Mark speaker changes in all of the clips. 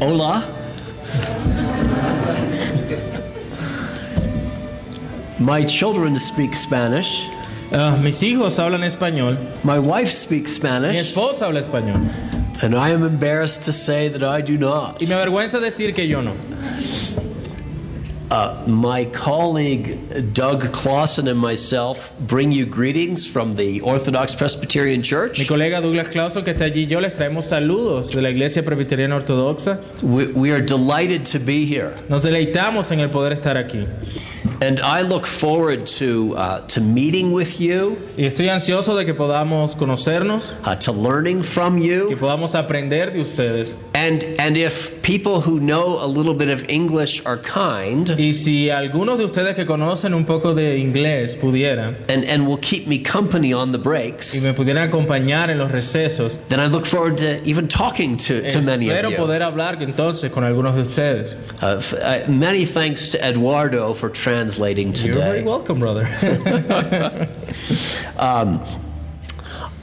Speaker 1: Hola. My children speak Spanish.
Speaker 2: Ah, mis hijos hablan español.
Speaker 1: My wife speaks
Speaker 2: Mi
Speaker 1: Spanish.
Speaker 2: esposa habla español.
Speaker 1: And I am embarrassed to say that I do not.
Speaker 2: Y me avergüenza decir que yo no.
Speaker 1: Uh, my colleague Doug Clawson and myself bring you greetings from the Orthodox Presbyterian
Speaker 2: Mi
Speaker 1: Church.
Speaker 2: colega Douglas Clawson, que está allí, yo les traemos saludos de la Iglesia Presbiteriana Ortodoxa.
Speaker 1: We, we are delighted to be here.
Speaker 2: Nos deleitamos en el poder estar aquí.
Speaker 1: And I look forward to, uh, to meeting with you,
Speaker 2: Y estoy ansioso de que podamos conocernos,
Speaker 1: uh, to learning from
Speaker 2: que
Speaker 1: you.
Speaker 2: podamos aprender de ustedes.
Speaker 1: And, and if people who know a little bit of English are kind
Speaker 2: Y si algunos de ustedes que conocen un poco de inglés pudieran
Speaker 1: and, and will keep me company on the
Speaker 2: y
Speaker 1: breaks,
Speaker 2: me pudieran acompañar en los recesos,
Speaker 1: then I look forward to even talking to, to many of
Speaker 2: espero
Speaker 1: you.
Speaker 2: poder hablar entonces con algunos de ustedes.
Speaker 1: Uh, uh, many thanks to Eduardo for translating today.
Speaker 2: You're very welcome, brother.
Speaker 1: Um,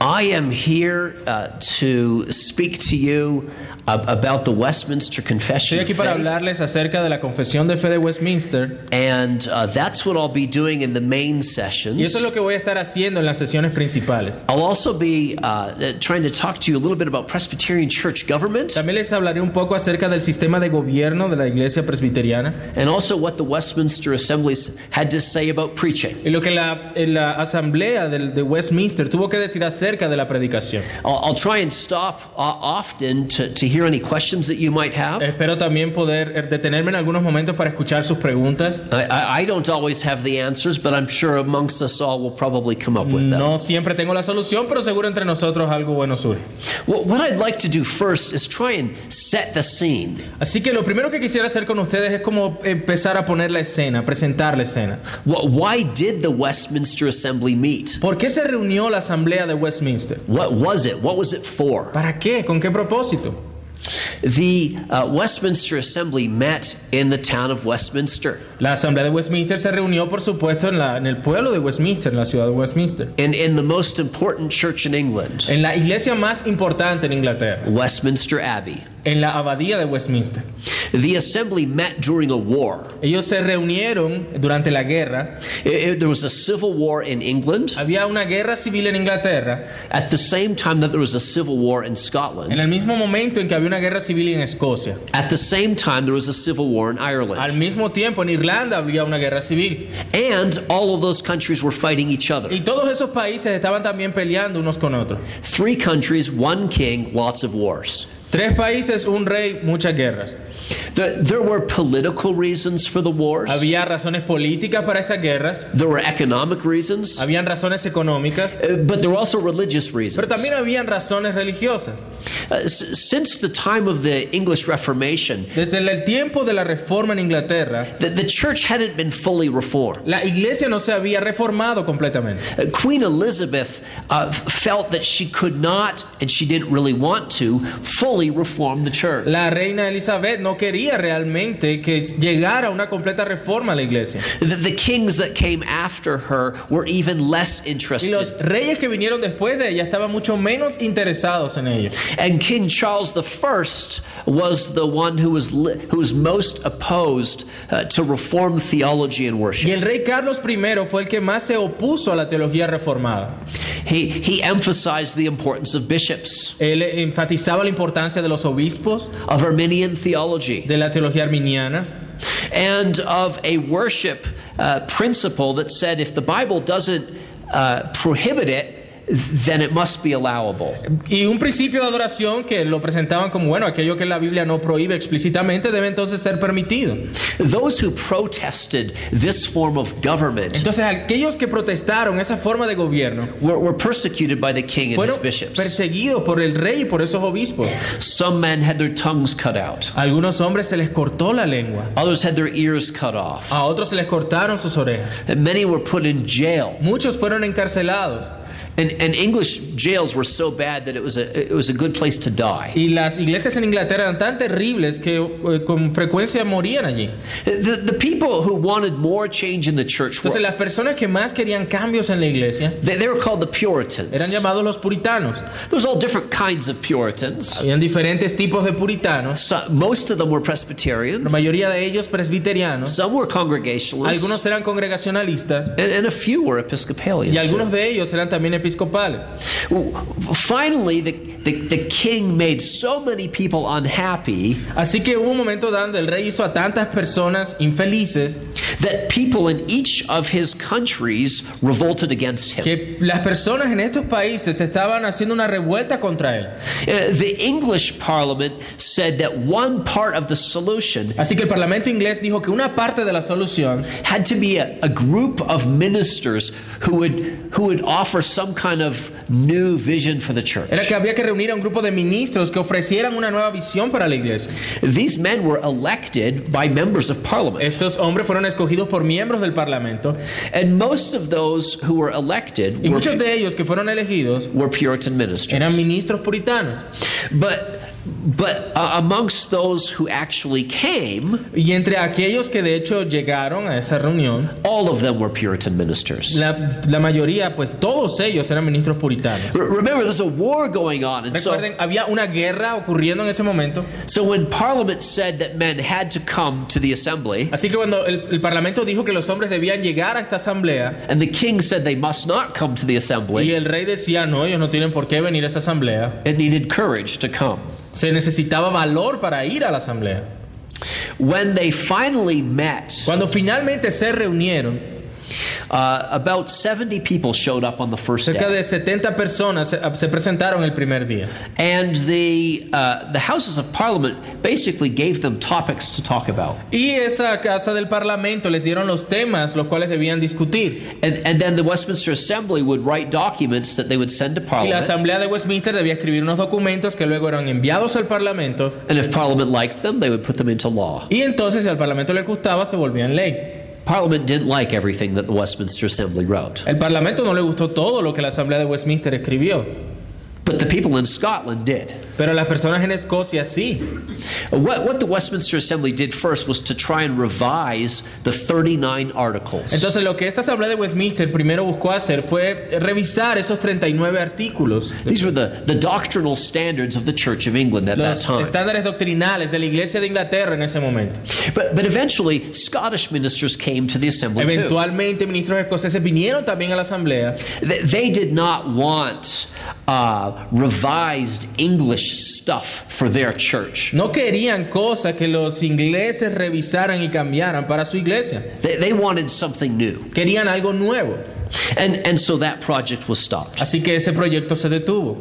Speaker 1: I am here uh, to speak to you about the Westminster Confession
Speaker 2: Estoy aquí para hablarles acerca de la Confesión de Fe de Westminster
Speaker 1: and uh, that's what I'll be doing in the main
Speaker 2: y
Speaker 1: sessions.
Speaker 2: eso es lo que voy a estar haciendo en las sesiones principales.
Speaker 1: I'll also be uh, trying to talk to you a little bit about Presbyterian church government
Speaker 2: También les hablaré un poco acerca del sistema de gobierno de la Iglesia Presbiteriana
Speaker 1: and also what the Westminster Assemblies had to say about preaching.
Speaker 2: y lo que la, en la asamblea del- de, Westminster tuvo que decir acerca de la predicación.
Speaker 1: I'll, I'll try and stop uh, often to, to hear any questions that you might have.
Speaker 2: Espero también poder eh, detenerme en algunos momentos para escuchar sus preguntas.
Speaker 1: I, I, I don't always have the answers, but I'm sure amongst us all we'll probably come up with them.
Speaker 2: No siempre tengo la solución, pero seguro entre nosotros algo bueno surge.
Speaker 1: What, what I'd like to do first is try and set the scene.
Speaker 2: Así que lo primero que quisiera hacer con ustedes es como empezar a poner la escena, presentar la escena.
Speaker 1: Why did the Westminster Assembly meet?
Speaker 2: ¿Por qué se reunió la asamblea de Westminster?
Speaker 1: What was it? What was it for?
Speaker 2: ¿Para qué? ¿Con qué propósito?
Speaker 1: The uh, Westminster Assembly met in the town of Westminster.
Speaker 2: La asamblea de Westminster se reunió, por supuesto, en, la, en el pueblo de Westminster, en la ciudad de Westminster.
Speaker 1: In, in the most important church in England,
Speaker 2: En la iglesia más importante en Inglaterra,
Speaker 1: Westminster Abbey.
Speaker 2: en la abadía de Westminster.
Speaker 1: The assembly met during a war.
Speaker 2: Ellos se reunieron durante la guerra.
Speaker 1: It- it- there was a civil war in England
Speaker 2: Había una guerra civil en Inglaterra,
Speaker 1: at the same time that there was a civil war in Scotland.
Speaker 2: en el mismo momento en que había una guerra civil en Escocia.
Speaker 1: At the same time, there was a civil war in Ireland.
Speaker 2: Al mismo tiempo en Irlanda había una guerra civil.
Speaker 1: And all of those countries were fighting each other.
Speaker 2: Y todos esos países estaban también peleando unos con otros.
Speaker 1: Three countries, one king, lots of wars.
Speaker 2: Tres países, un rey, muchas guerras.
Speaker 1: The- There were political reasons for the wars,
Speaker 2: Había razones políticas para estas guerras,
Speaker 1: there were economic reasons,
Speaker 2: habían razones económicas,
Speaker 1: uh, but there were also religious
Speaker 2: pero
Speaker 1: reasons.
Speaker 2: también habían razones religiosas.
Speaker 1: Uh, Since the time of the English Reformation,
Speaker 2: Desde el tiempo de la reforma en Inglaterra,
Speaker 1: the, the church hadn't been fully reformed.
Speaker 2: la iglesia no se había reformado completamente.
Speaker 1: Uh, Queen Elizabeth uh, felt that she could not, and she didn't really want to, fully reform the church.
Speaker 2: La reina Elizabeth no quería realmente que llegara una completa reforma a la iglesia.
Speaker 1: The, the kings that came after her were even less
Speaker 2: Y los
Speaker 1: interested.
Speaker 2: reyes que vinieron después de ella estaban mucho menos interesados en ello.
Speaker 1: And King Charles I was the one who was, who was most opposed uh, to reform theology and
Speaker 2: Y
Speaker 1: worship.
Speaker 2: el rey Carlos I fue el que más se opuso a la teología reformada.
Speaker 1: He, he emphasized the importance of bishops,
Speaker 2: Él enfatizaba la importancia de los obispos,
Speaker 1: of Arminian theology,
Speaker 2: de la teología arminiana
Speaker 1: and of a worship uh, principle that said if the Bible doesn't uh, prohibit it, then it must be allowable.
Speaker 2: y un principio de adoración que lo presentaban como bueno, aquello que la Biblia no prohíbe explícitamente debe entonces ser permitido.
Speaker 1: Those who protested this form of government
Speaker 2: Entonces aquellos que protestaron esa forma de gobierno
Speaker 1: were, were persecuted by the king and his
Speaker 2: fueron
Speaker 1: bishops.
Speaker 2: perseguidos por el rey y por esos obispos.
Speaker 1: Some men had their tongues cut out,
Speaker 2: algunos hombres se les cortó la lengua,
Speaker 1: others had their ears cut off,
Speaker 2: a otros se les cortaron sus orejas.
Speaker 1: and many were put in jail.
Speaker 2: Muchos fueron encarcelados.
Speaker 1: And, and English jails were so bad that it was a, it was a good place to die.
Speaker 2: Y las iglesias en Inglaterra eran tan terribles que eh, con frecuencia morían allí.
Speaker 1: The, the people who wanted more change in the church
Speaker 2: Entonces
Speaker 1: were,
Speaker 2: las personas que más querían cambios en la iglesia
Speaker 1: they, they were called the Puritans.
Speaker 2: eran llamados los puritanos.
Speaker 1: There's all different kinds of Puritans.
Speaker 2: Habían diferentes tipos de puritanos.
Speaker 1: So, most of them were
Speaker 2: La
Speaker 1: Presbyterian.
Speaker 2: mayoría de ellos presbiterianos.
Speaker 1: Some were Congregationalists.
Speaker 2: Algunos eran congregacionalistas
Speaker 1: And, and a few were
Speaker 2: y
Speaker 1: Episcopalians.
Speaker 2: algunos de ellos eran también episcopales.
Speaker 1: Finally, the, the, the king made so many people unhappy
Speaker 2: Así que hubo un momento donde el rey hizo a tantas personas infelices
Speaker 1: that people in each of his countries revolted against him.
Speaker 2: que las personas en estos países estaban haciendo una revuelta contra él.
Speaker 1: Uh, the English parliament said that one part of the solution
Speaker 2: Así que el Parlamento inglés dijo que una parte de la solución
Speaker 1: had to be a, a group of ministers who would who would offer some kind of new vision for the church.
Speaker 2: era que había que reunir a un grupo de ministros que ofrecieran una nueva visión para la iglesia.
Speaker 1: These men were elected by members of parliament.
Speaker 2: Estos hombres fueron escogidos por miembros del Parlamento
Speaker 1: And most of those who were elected
Speaker 2: y
Speaker 1: were,
Speaker 2: muchos de ellos que fueron elegidos
Speaker 1: were Puritan ministers.
Speaker 2: eran ministros puritanos.
Speaker 1: But but uh, amongst those who actually came,
Speaker 2: Y entre aquellos que de hecho llegaron a esa reunión,
Speaker 1: all of them were Puritan ministers.
Speaker 2: la, la mayoría, pues todos ellos eran ministros puritanos.
Speaker 1: R- Remember, there's a war going on, and so
Speaker 2: Recuerden, había una guerra ocurriendo en ese momento.
Speaker 1: so when Parliament said that men had to come to the assembly,
Speaker 2: Así que cuando el, el Parlamento dijo que los hombres debían llegar a esta asamblea,
Speaker 1: and the king said they must not come to the
Speaker 2: y
Speaker 1: assembly,
Speaker 2: el rey decía, no, ellos no tienen por qué venir a esa asamblea,
Speaker 1: it needed courage to come.
Speaker 2: Se necesitaba valor para ir a la asamblea.
Speaker 1: When they finally met,
Speaker 2: Cuando finalmente se reunieron,
Speaker 1: uh, about 70 people showed up on the first
Speaker 2: cerca
Speaker 1: day.
Speaker 2: de 70 personas se, se presentaron el primer día.
Speaker 1: And the, uh, the Houses of Parliament basically gave them topics to talk about.
Speaker 2: Y esa casa del Parlamento les dieron los temas los cuales debían discutir.
Speaker 1: And, and then the Westminster Assembly would write documents that they would send to Parliament.
Speaker 2: Y la asamblea de Westminster debía escribir unos documentos que luego eran enviados al Parlamento
Speaker 1: And if Parliament liked them, they would put them into law.
Speaker 2: y entonces si al Parlamento le gustaba se volvían ley.
Speaker 1: Parliament didn't like everything that the Westminster Assembly wrote.
Speaker 2: El Parlamento no le gustó todo lo que la asamblea de Westminster escribió,
Speaker 1: But the people in Scotland did.
Speaker 2: Pero las personas en Escocia sí.
Speaker 1: What, what the Westminster Assembly did first was to try and revise the 39 articles.
Speaker 2: Entonces lo que esta asamblea de Westminster primero buscó hacer fue revisar esos 39 artículos,
Speaker 1: These were the, the doctrinal standards of the Church of England at that time.
Speaker 2: estándares doctrinales de la Iglesia de Inglaterra en ese momento.
Speaker 1: But, but eventually, Scottish ministers came to the assembly too.
Speaker 2: Eventualmente ministros escoceses vinieron también a la asamblea
Speaker 1: They, they did not want uh, revised English stuff for their church.
Speaker 2: No querían cosas que los ingleses revisaran y cambiaran para su iglesia.
Speaker 1: They, they wanted something new.
Speaker 2: Querían algo nuevo.
Speaker 1: And, and so that project was stopped.
Speaker 2: Así que ese proyecto se detuvo.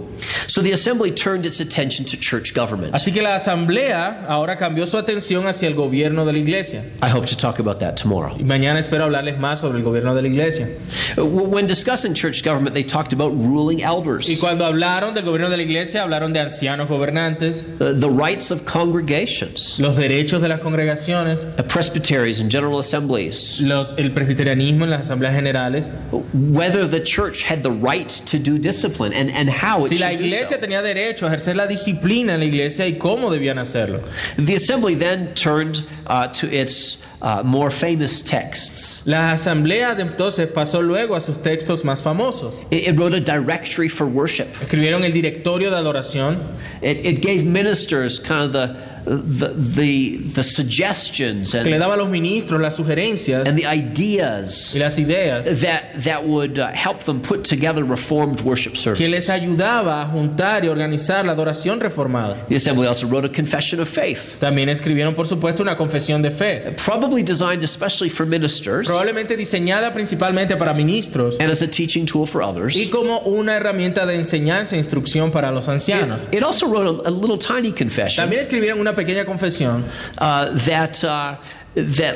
Speaker 1: So the assembly turned its attention to church government.
Speaker 2: Así que la asamblea ahora cambió su atención hacia el gobierno de la iglesia.
Speaker 1: I hope to talk about that tomorrow.
Speaker 2: Y mañana espero hablarles más sobre el gobierno de la iglesia.
Speaker 1: Uh, When discussing church government, they talked about ruling
Speaker 2: Y
Speaker 1: elders,
Speaker 2: cuando hablaron del gobierno de la iglesia, hablaron de ancianos gobernantes,
Speaker 1: uh, the rights of congregations,
Speaker 2: los derechos de las congregaciones,
Speaker 1: uh, presbyteries and general assemblies,
Speaker 2: los, el presbiterianismo en las asambleas generales.
Speaker 1: Whether the church had the right to do discipline and, and how it
Speaker 2: Si la
Speaker 1: should do
Speaker 2: iglesia
Speaker 1: so.
Speaker 2: tenía derecho a ejercer la disciplina en la iglesia y cómo debían hacerlo.
Speaker 1: The assembly then turned uh, to its uh, more famous texts.
Speaker 2: La asamblea de entonces pasó luego a sus textos más famosos.
Speaker 1: It, it wrote a directory for worship.
Speaker 2: Escribieron el directorio de adoración,
Speaker 1: It, it gave ministers kind of the, the, the, the suggestions
Speaker 2: que le
Speaker 1: and,
Speaker 2: daba a los ministros las sugerencias
Speaker 1: and the ideas
Speaker 2: y las ideas
Speaker 1: that, that would uh, help them put together reformed worship
Speaker 2: que les
Speaker 1: services.
Speaker 2: ayudaba a juntar y organizar la adoración reformada.
Speaker 1: The assembly also wrote a confession of faith,
Speaker 2: También escribieron, por supuesto, una confesión de fe,
Speaker 1: probably designed especially for ministers
Speaker 2: probablemente diseñada principalmente para ministros
Speaker 1: and as a teaching tool for others.
Speaker 2: y como una herramienta de enseñanza e instrucción para los ancianos.
Speaker 1: It, it also wrote a, a little tiny confession
Speaker 2: También escribieron una pequeña confesión
Speaker 1: uh, that uh, that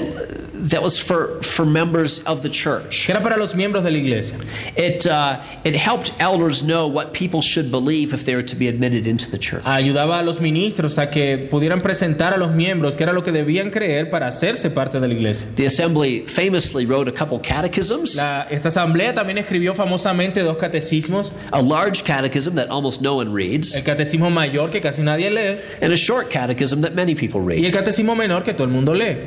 Speaker 1: that was for for members of the church.
Speaker 2: que era para los miembros de la iglesia.
Speaker 1: It uh, it helped elders know what people should believe if they were to be admitted into the church.
Speaker 2: Ayudaba a los ministros a que pudieran presentar a los miembros qué era lo que debían creer para hacerse parte de la iglesia.
Speaker 1: The assembly famously wrote a couple catechisms,
Speaker 2: La- esta asamblea también escribió famosamente dos catecismos,
Speaker 1: a large catechism that almost no one reads,
Speaker 2: el catecismo mayor que casi nadie lee
Speaker 1: and a short catechism that many people read.
Speaker 2: y el catecismo menor que todo el mundo lee.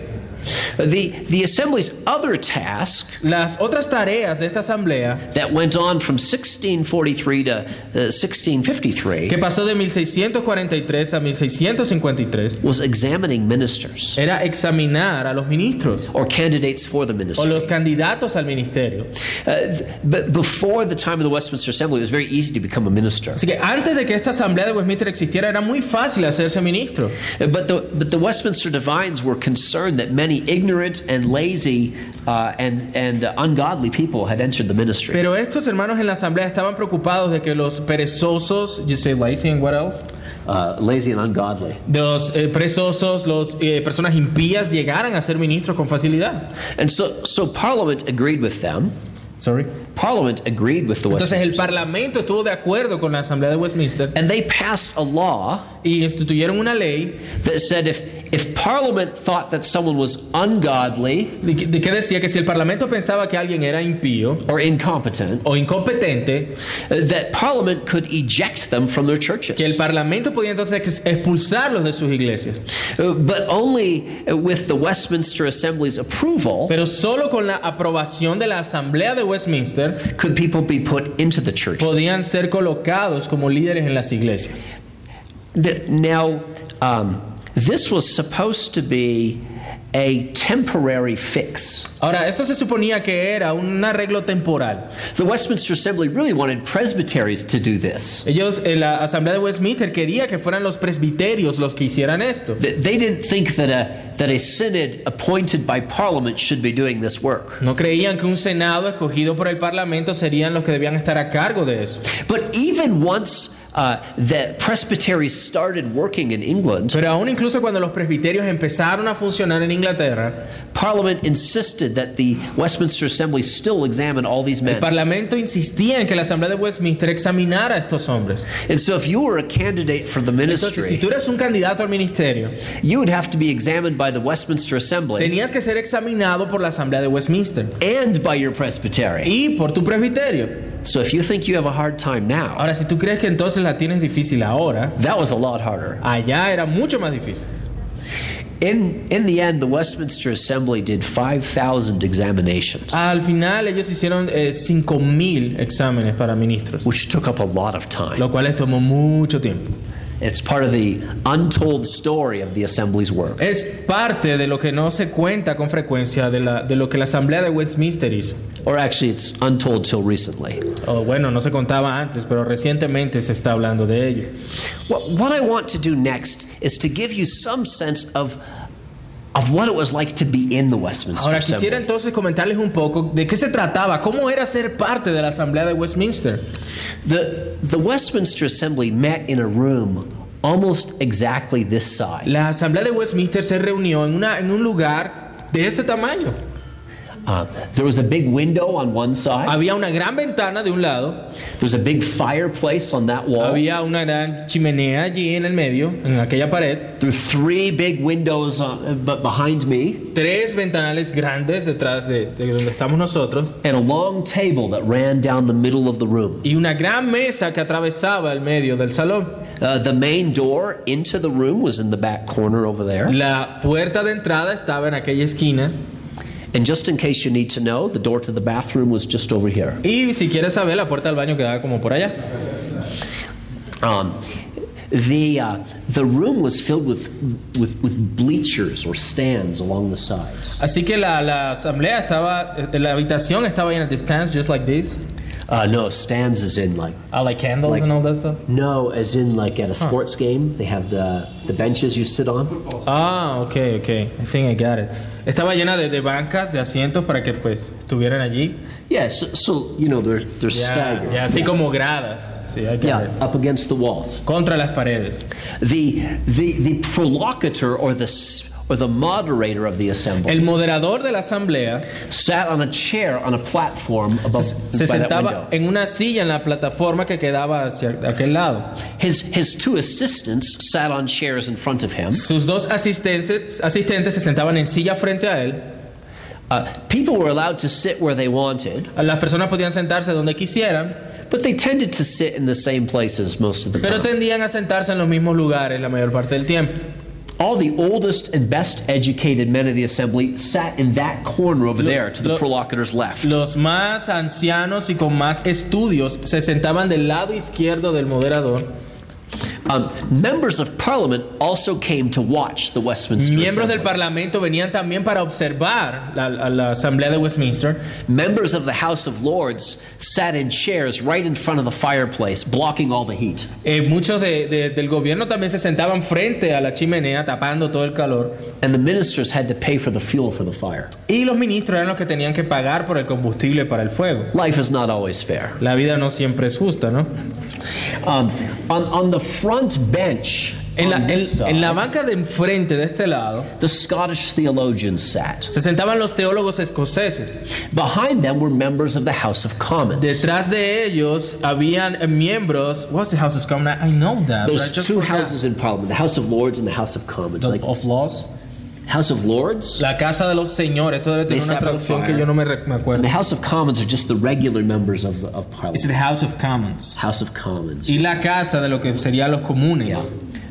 Speaker 1: The the assembly's other task
Speaker 2: Las otras tareas de esta asamblea,
Speaker 1: that went on from 1643 to uh, 1653
Speaker 2: que pasó de 1643 a 1653,
Speaker 1: was examining ministers
Speaker 2: era examinar a los ministros
Speaker 1: or candidates for the
Speaker 2: o
Speaker 1: ministry.
Speaker 2: los candidatos al ministerio.
Speaker 1: Uh, but before the time of the Westminster Assembly, it was very easy to become a minister.
Speaker 2: Así que antes de que esta asamblea de Westminster existiera, era muy fácil hacerse ministro.
Speaker 1: Uh, But the, but the Westminster divines were concerned that many ignorant and lazy uh, and, and ungodly people had entered the ministry.
Speaker 2: Pero estos hermanos en la asamblea estaban preocupados de que los perezosos, you say lazy and what else?
Speaker 1: Uh, lazy and ungodly.
Speaker 2: De los eh, perezosos, los eh, personas impías llegaran a ser ministros con facilidad.
Speaker 1: And so, so Parliament agreed with them.
Speaker 2: Sorry.
Speaker 1: Parliament agreed with the
Speaker 2: Entonces el parlamento estuvo de acuerdo con la asamblea de Westminster
Speaker 1: And they passed a law
Speaker 2: y instituyeron una ley
Speaker 1: that said if, if Parliament thought that someone was ungodly
Speaker 2: que, decía que si el parlamento pensaba que alguien era impío
Speaker 1: or incompetent,
Speaker 2: o incompetente,
Speaker 1: that Parliament could eject them from their churches.
Speaker 2: que el parlamento podía entonces expulsarlos de sus iglesias.
Speaker 1: Uh, But only with the Westminster Assembly's approval
Speaker 2: Pero solo con la aprobación de la asamblea de Westminster
Speaker 1: could people be put into the churches.
Speaker 2: podían ser colocados como líderes en las iglesias.
Speaker 1: Th- Now, um, this was supposed to be a temporary fix.
Speaker 2: Ahora, esto se suponía que era un arreglo temporal.
Speaker 1: The Westminster Assembly really wanted presbyteries to do this.
Speaker 2: Ellos, en la asamblea de Westminster, quería que fueran los presbiterios los que hicieran esto.
Speaker 1: Th- They didn't think that a, that a synod appointed by Parliament should be doing this work.
Speaker 2: No creían que un senado escogido por el parlamento serían los que debían estar a cargo de eso.
Speaker 1: But even once uh, the presbyteries started working in England,
Speaker 2: Pero aún incluso cuando los presbiterios empezaron a funcionar en Inglaterra,
Speaker 1: Parliament insisted that the Westminster Assembly still examine all these
Speaker 2: el
Speaker 1: men.
Speaker 2: parlamento insistía en que la asamblea de Westminster examinara a estos hombres.
Speaker 1: And so if you were a candidate for the
Speaker 2: Entonces, si
Speaker 1: ministry,
Speaker 2: tú eres un candidato al ministerio,
Speaker 1: you would have to be examined by the Westminster Assembly
Speaker 2: tenías que ser examinado por la asamblea de Westminster
Speaker 1: and by your presbytery.
Speaker 2: y por tu presbiterio.
Speaker 1: So if you think you have a hard time now,
Speaker 2: Ahora, si tú crees que entonces la tienes difícil ahora,
Speaker 1: that was a lot harder.
Speaker 2: allá era mucho más difícil.
Speaker 1: In, in the end, the Westminster Assembly did 5,000 examinations,
Speaker 2: Al final ellos hicieron eh, 5.000 exámenes para ministros,
Speaker 1: which took up a lot of time.
Speaker 2: lo cual les tomó mucho tiempo.
Speaker 1: It's part of the untold story of the Assembly's work.
Speaker 2: Es parte de lo que no se cuenta con frecuencia de, la, de lo que la asamblea de Westminster hizo.
Speaker 1: Or actually, it's untold till recently.
Speaker 2: O bueno, no se contaba antes, pero recientemente se está hablando de ello.
Speaker 1: What, what I want to do next is to give you some sense of, of what it was like to be in the Westminster
Speaker 2: Ahora quisiera
Speaker 1: Assembly.
Speaker 2: entonces comentarles un poco de qué se trataba, cómo era ser parte de la asamblea de Westminster.
Speaker 1: The, the Westminster Assembly met in a room almost exactly this size.
Speaker 2: La asamblea de Westminster se reunió en, una, en un lugar de este tamaño.
Speaker 1: Uh, there was a big window on one side.
Speaker 2: Había una gran ventana de un lado,
Speaker 1: There was a big fireplace on that wall.
Speaker 2: había una gran chimenea allí en el medio, en aquella pared,
Speaker 1: There were three big windows on, but behind me,
Speaker 2: tres ventanales grandes detrás de, de donde estamos nosotros
Speaker 1: and a long table that ran down the middle of the room.
Speaker 2: y una gran mesa que atravesaba el medio del salón.
Speaker 1: Uh, the main door into the room was in the back corner over there.
Speaker 2: La puerta de entrada estaba en aquella esquina
Speaker 1: And just in case you need to know, the door to the bathroom was just over here.
Speaker 2: y si quieres saber la puerta del baño quedaba como por allá.
Speaker 1: Um, the, uh, the room was filled with, with, with bleachers or stands along the sides.
Speaker 2: Así que la, la asamblea estaba, la habitación estaba llena de stands just like this.
Speaker 1: Uh, no, stands as in like,
Speaker 2: I like candles
Speaker 1: Like-
Speaker 2: and all that stuff.
Speaker 1: no, as in like at a sports game, they have the, the benches you sit on.
Speaker 2: Ah, ok, ok. I think I got it. Estaba llena de, de bancas, de asientos para que pues estuvieran allí.
Speaker 1: Yeah, so, so you know, they're, they're
Speaker 2: Ya,
Speaker 1: staggered.
Speaker 2: ya, así como gradas. Sí, I got
Speaker 1: Yeah,
Speaker 2: it.
Speaker 1: up against the walls.
Speaker 2: Contra las paredes.
Speaker 1: The, the, the prolocutor or the, or the moderator of the assembly,
Speaker 2: El moderador de la asamblea
Speaker 1: sat on a chair on a platform above
Speaker 2: se
Speaker 1: by that
Speaker 2: sentaba
Speaker 1: window.
Speaker 2: en una silla en la plataforma que quedaba hacia aquel lado.
Speaker 1: His, his two assistants sat on chairs in front of him.
Speaker 2: Sus dos asistentes, asistentes se sentaban en silla frente a él.
Speaker 1: Uh, people were allowed to sit where they wanted,
Speaker 2: Las personas podían sentarse donde quisieran,
Speaker 1: but they tended to sit in the same places most of the
Speaker 2: pero
Speaker 1: time.
Speaker 2: tendían a sentarse en los mismos lugares la mayor parte del tiempo.
Speaker 1: All the oldest and best educated men of the assembly sat in that corner over
Speaker 2: Lo-
Speaker 1: there to the
Speaker 2: lo-
Speaker 1: prolocutor's left.
Speaker 2: Los más ancianos y con más estudios se sentaban del lado izquierdo del moderador.
Speaker 1: Um, members of parliament also came to watch the Westminster
Speaker 2: Miembros del
Speaker 1: Assembly.
Speaker 2: Parlamento venían también para observar la, a la Asamblea de Westminster.
Speaker 1: Members of the House of Lords sat in chairs right in front of the fireplace, blocking all the heat.
Speaker 2: Eh, muchos de- de- del gobierno también se sentaban frente a la chimenea tapando todo el calor.
Speaker 1: And the ministers had to pay for the fuel for the fire.
Speaker 2: Y los ministros eran los que tenían que pagar por el combustible para el fuego.
Speaker 1: Life is not always fair.
Speaker 2: La vida no siempre es justa, ¿no?
Speaker 1: Um, on, on the front bench,
Speaker 2: En la, en- en la banca de enfrente de este lado
Speaker 1: the Scottish theologians sat.
Speaker 2: se sentaban los teólogos escoceses.
Speaker 1: Behind them were members of the House of Commons.
Speaker 2: Detrás de ellos habían miembros. What's the House of Commons? I know that.
Speaker 1: There's two
Speaker 2: forgot.
Speaker 1: houses in Parliament: the House of Lords and the House of Commons. Like
Speaker 2: of Laws.
Speaker 1: House of Lords
Speaker 2: La casa de los señores. Esto debe tener una traducción que yo no me, me acuerdo.
Speaker 1: the House of Commons are just the regular members of, of
Speaker 2: It's
Speaker 1: Parliament.
Speaker 2: the House of Commons.
Speaker 1: House of Commons.
Speaker 2: Y la casa de lo que serían los comunes.
Speaker 1: Yeah.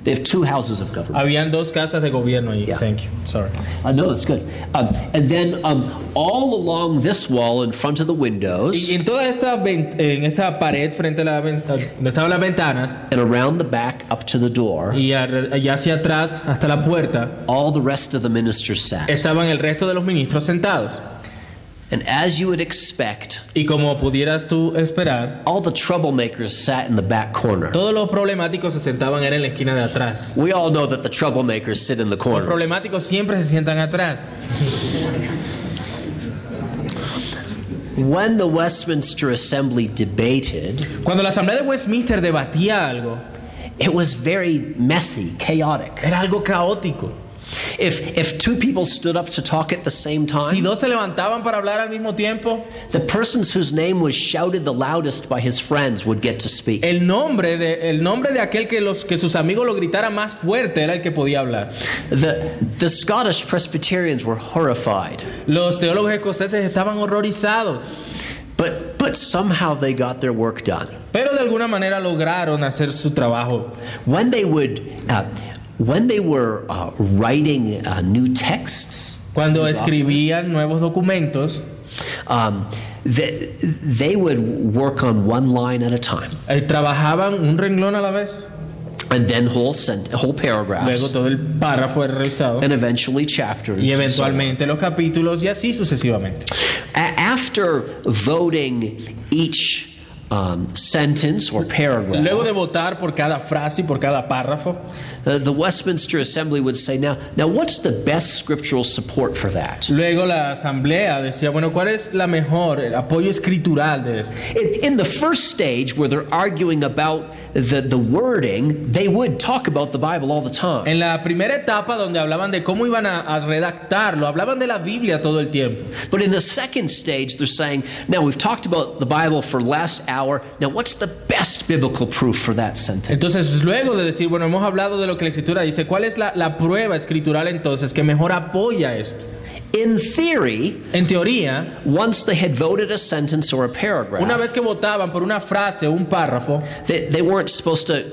Speaker 1: They have two houses of government.
Speaker 2: Habían dos casas de gobierno ahí.
Speaker 1: Yeah.
Speaker 2: Thank you. Sorry.
Speaker 1: Uh, no, that's good. Um, and then um, all along this wall in front of the windows
Speaker 2: Y en toda esta, en esta pared frente a la donde estaban las ventanas
Speaker 1: and around the back up to the door,
Speaker 2: y allá hacia atrás hasta la puerta
Speaker 1: all the rest of the ministers sat.
Speaker 2: estaban el resto de los ministros sentados.
Speaker 1: And as you would expect,
Speaker 2: Y como pudieras tú esperar,
Speaker 1: all the troublemakers sat in the back corner.
Speaker 2: todos los problemáticos se sentaban en la esquina de atrás.
Speaker 1: We all know that the troublemakers sit in the
Speaker 2: Los
Speaker 1: corner.
Speaker 2: problemáticos siempre se sientan atrás.
Speaker 1: When the Westminster Assembly debated,
Speaker 2: Cuando la Asamblea de Westminster debatía algo,
Speaker 1: it was very messy, chaotic.
Speaker 2: era algo caótico.
Speaker 1: If, if two people stood up to talk at the same
Speaker 2: Si
Speaker 1: time,
Speaker 2: dos se levantaban para hablar al mismo tiempo,
Speaker 1: the persons whose name was shouted the loudest by his friends would get to speak.
Speaker 2: el nombre de, el nombre de aquel que, los, que sus amigos lo más fuerte era el que podía hablar.
Speaker 1: The, the Scottish Presbyterians were horrified,
Speaker 2: Los teólogos escoceses estaban horrorizados,
Speaker 1: but, but somehow they got their work done.
Speaker 2: pero de alguna manera lograron hacer su trabajo.
Speaker 1: When they would, uh, when they were uh, writing uh, new texts,
Speaker 2: Cuando escribían nuevos documentos,
Speaker 1: um, they, they would work on one line at a time,
Speaker 2: eh, trabajaban un renglón a la vez,
Speaker 1: and then whole sent, whole
Speaker 2: luego
Speaker 1: paragraphs,
Speaker 2: todo el párrafo era revisado
Speaker 1: and eventually chapters.
Speaker 2: y
Speaker 1: and so
Speaker 2: eventualmente los capítulos y así sucesivamente.
Speaker 1: A- after voting each um, sentence or paragraph,
Speaker 2: Luego de votar por cada frase y por cada párrafo,
Speaker 1: uh, the Westminster Assembly would say, "Now, now, what's the best scriptural support for that?"
Speaker 2: luego la asamblea decía, bueno, ¿cuál es la mejor, el apoyo escritural de esto?
Speaker 1: In, in the first stage, where they're arguing about the, the wording, they would talk about the Bible all the time.
Speaker 2: En la primera etapa donde hablaban de cómo iban a, a redactarlo, hablaban de la Biblia todo el tiempo.
Speaker 1: But in the second stage, they're saying, "Now we've talked about the Bible for last hour. Now, what's the best biblical proof for that sentence?"
Speaker 2: Entonces, luego de decir, bueno, hemos hablado de lo que la escritura dice, ¿cuál es la, la prueba escritural entonces que mejor apoya esto?
Speaker 1: In theory,
Speaker 2: En teoría,
Speaker 1: once they had voted a sentence or a paragraph,
Speaker 2: una vez que votaban por una frase o un párrafo,
Speaker 1: They, they weren't supposed to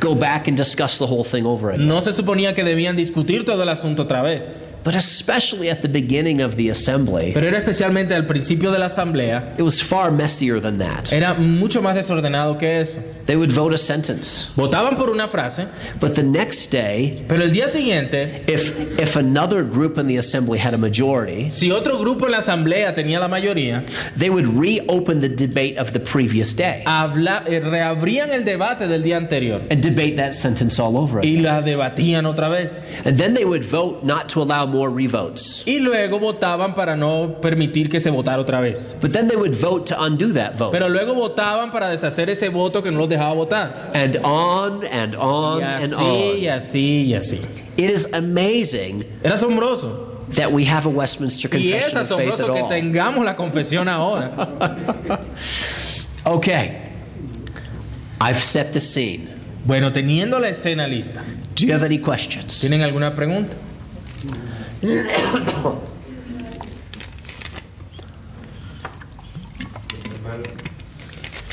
Speaker 1: go back and discuss the whole thing over again.
Speaker 2: no se suponía que debían discutir todo el asunto otra vez.
Speaker 1: But especially at the beginning of the assembly,
Speaker 2: Pero era especialmente al principio de la asamblea,
Speaker 1: it was far messier than that.
Speaker 2: era mucho más desordenado que eso.
Speaker 1: They would vote a sentence,
Speaker 2: Votaban por una frase,
Speaker 1: but the next day,
Speaker 2: pero el día siguiente,
Speaker 1: if if another group in the assembly had a majority,
Speaker 2: si otro grupo en la asamblea tenía la mayoría,
Speaker 1: they would reopen the debate of the previous day
Speaker 2: habla- eh, reabrían el debate del día anterior
Speaker 1: and debate that sentence all over again.
Speaker 2: y la debatían otra vez.
Speaker 1: And then they would vote not to allow more revotes.
Speaker 2: Y luego votaban para no permitir que se votara otra vez.
Speaker 1: But then they would vote to undo that vote.
Speaker 2: Pero luego votaban para deshacer ese voto que no los dejaba votar.
Speaker 1: and on and on
Speaker 2: Y
Speaker 1: and
Speaker 2: así,
Speaker 1: on.
Speaker 2: y así, y así.
Speaker 1: It is amazing
Speaker 2: Era asombroso.
Speaker 1: that we have a Westminster
Speaker 2: Y es
Speaker 1: Confession of Faith
Speaker 2: asombroso
Speaker 1: at
Speaker 2: que
Speaker 1: all.
Speaker 2: tengamos la confesión ahora.
Speaker 1: Okay. I've set the scene.
Speaker 2: Bueno, teniendo la escena lista,
Speaker 1: Do you have any questions?
Speaker 2: ¿tienen alguna pregunta?
Speaker 3: Hermano,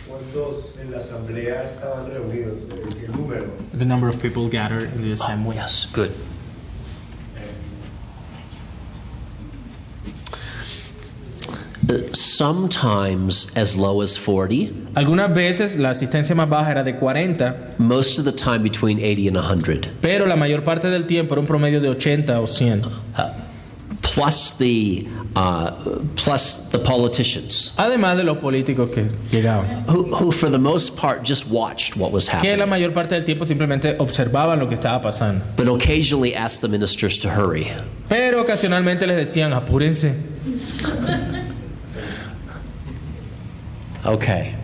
Speaker 3: ¿cuántos en la asamblea estaban reunidos? ¿Qué número?
Speaker 2: The number of people gathered in the assembly.
Speaker 1: Yes, good. Sometimes as low as 40,
Speaker 2: Algunas veces la asistencia más baja era de 40,
Speaker 1: most of the time between 80 and 100.
Speaker 2: pero la mayor parte del tiempo era un promedio de 80 o 100.
Speaker 1: Plus the uh, plus the politicians
Speaker 2: Además de los políticos que llegaban,
Speaker 1: who, who for the most part just watched what was
Speaker 2: que
Speaker 1: happening,
Speaker 2: la mayor parte del tiempo simplemente observaban lo que estaba pasando.
Speaker 1: but occasionally asked the ministers to hurry.
Speaker 2: Pero ocasionalmente les decían, apúrense.
Speaker 1: Okay.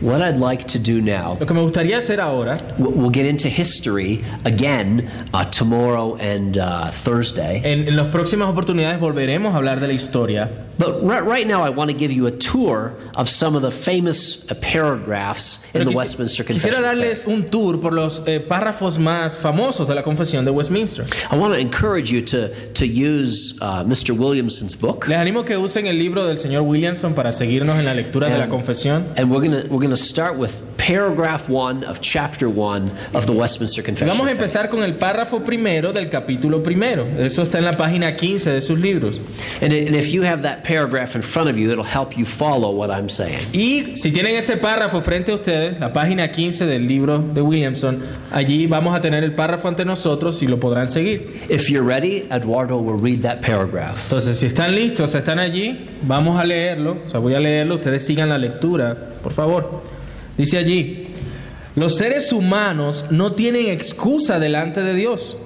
Speaker 1: What I'd like to do now,
Speaker 2: Lo que me gustaría hacer ahora,
Speaker 1: we'll get into history again uh, tomorrow and uh, Thursday.
Speaker 2: en, en las próximas oportunidades volveremos a hablar de la historia.
Speaker 1: But right, right now, I want to give you a tour of some of the famous uh, paragraphs in
Speaker 2: Pero
Speaker 1: the
Speaker 2: quisi-
Speaker 1: Westminster Confession. of
Speaker 2: darles un tour por los eh, párrafos más famosos de la Confesión de Westminster.
Speaker 1: I want to encourage you to, to use uh, Mr. Williamson's book.
Speaker 2: Les animo que usen el libro del señor Williamson para seguirnos en la lectura de la Confesión.
Speaker 1: And we're going to we're gonna start with paragraph one of chapter one of the Westminster Confession.
Speaker 2: vamos a empezar con el párrafo primero del capítulo primero. Eso está en la página 15 de sus libros.
Speaker 1: And, and if you have that paragraph in front of you, it'll help you follow what I'm saying.
Speaker 2: Y si tienen ese párrafo frente a ustedes, la página 15 del libro de Williamson, allí vamos a tener el párrafo ante nosotros y lo podrán seguir.
Speaker 1: If you're ready, Eduardo will read that paragraph.
Speaker 2: Entonces, si están listos, están allí, vamos a leerlo. O sea, voy a leerlo, ustedes sigan la lectura, por favor. Dice allí, los seres humanos no tienen excusa delante de Dios,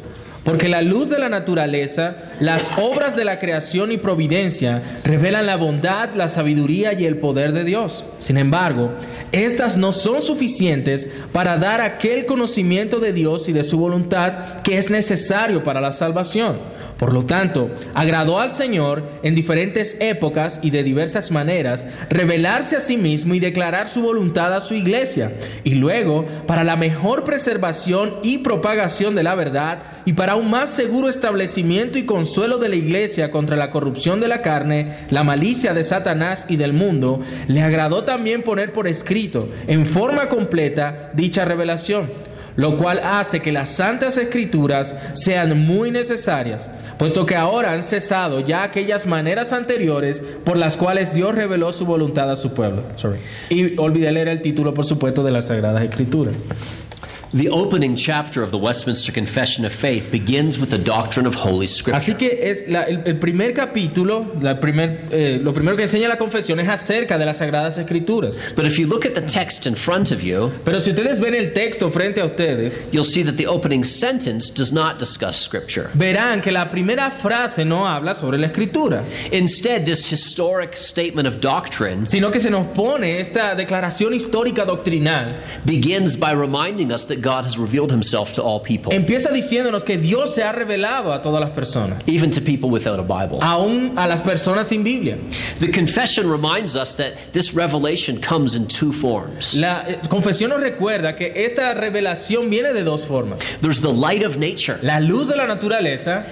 Speaker 2: porque la luz de la naturaleza, las obras de la creación y providencia revelan la bondad, la sabiduría y el poder de Dios. Sin embargo, estas no son suficientes para dar aquel conocimiento de Dios y de su voluntad que es necesario para la salvación. Por lo tanto, agradó al Señor en diferentes épocas y de diversas maneras revelarse a sí mismo y declarar su voluntad a su iglesia. Y luego, para la mejor preservación y propagación de la verdad y para un más seguro establecimiento y consuelo de la iglesia contra la corrupción de la carne, la malicia de Satanás y del mundo, le agradó también poner por escrito, en forma completa, dicha revelación lo cual hace que las santas escrituras sean muy necesarias, puesto que ahora han cesado ya aquellas maneras anteriores por las cuales Dios reveló su voluntad a su pueblo. Sorry. Y olvidé leer el título, por supuesto, de las Sagradas Escrituras.
Speaker 1: The opening chapter of the Westminster Confession of Faith begins with the doctrine of Holy Scripture.
Speaker 2: Así que es la- el, el primer capítulo, la primer, eh, lo primero que enseña la confesión es acerca de las Sagradas Escrituras.
Speaker 1: But if you look at the text in front of you,
Speaker 2: Pero si ustedes ven el texto frente a ustedes,
Speaker 1: you'll see that the opening sentence does not discuss Scripture.
Speaker 2: verán que la primera frase no habla sobre la Escritura.
Speaker 1: Instead, this historic statement of doctrine
Speaker 2: sino que se nos pone esta declaración histórica doctrinal.
Speaker 1: begins by reminding us that God has revealed himself to all people,
Speaker 2: Empieza diciéndonos que Dios se ha revelado a todas las personas,
Speaker 1: even to people without a Bible.
Speaker 2: aún a las personas sin Biblia.
Speaker 1: The confession reminds us that this revelation comes in two forms.
Speaker 2: La eh, confesión nos recuerda que esta revelación viene de dos formas.
Speaker 1: There's the light of nature,
Speaker 2: La luz de la naturaleza,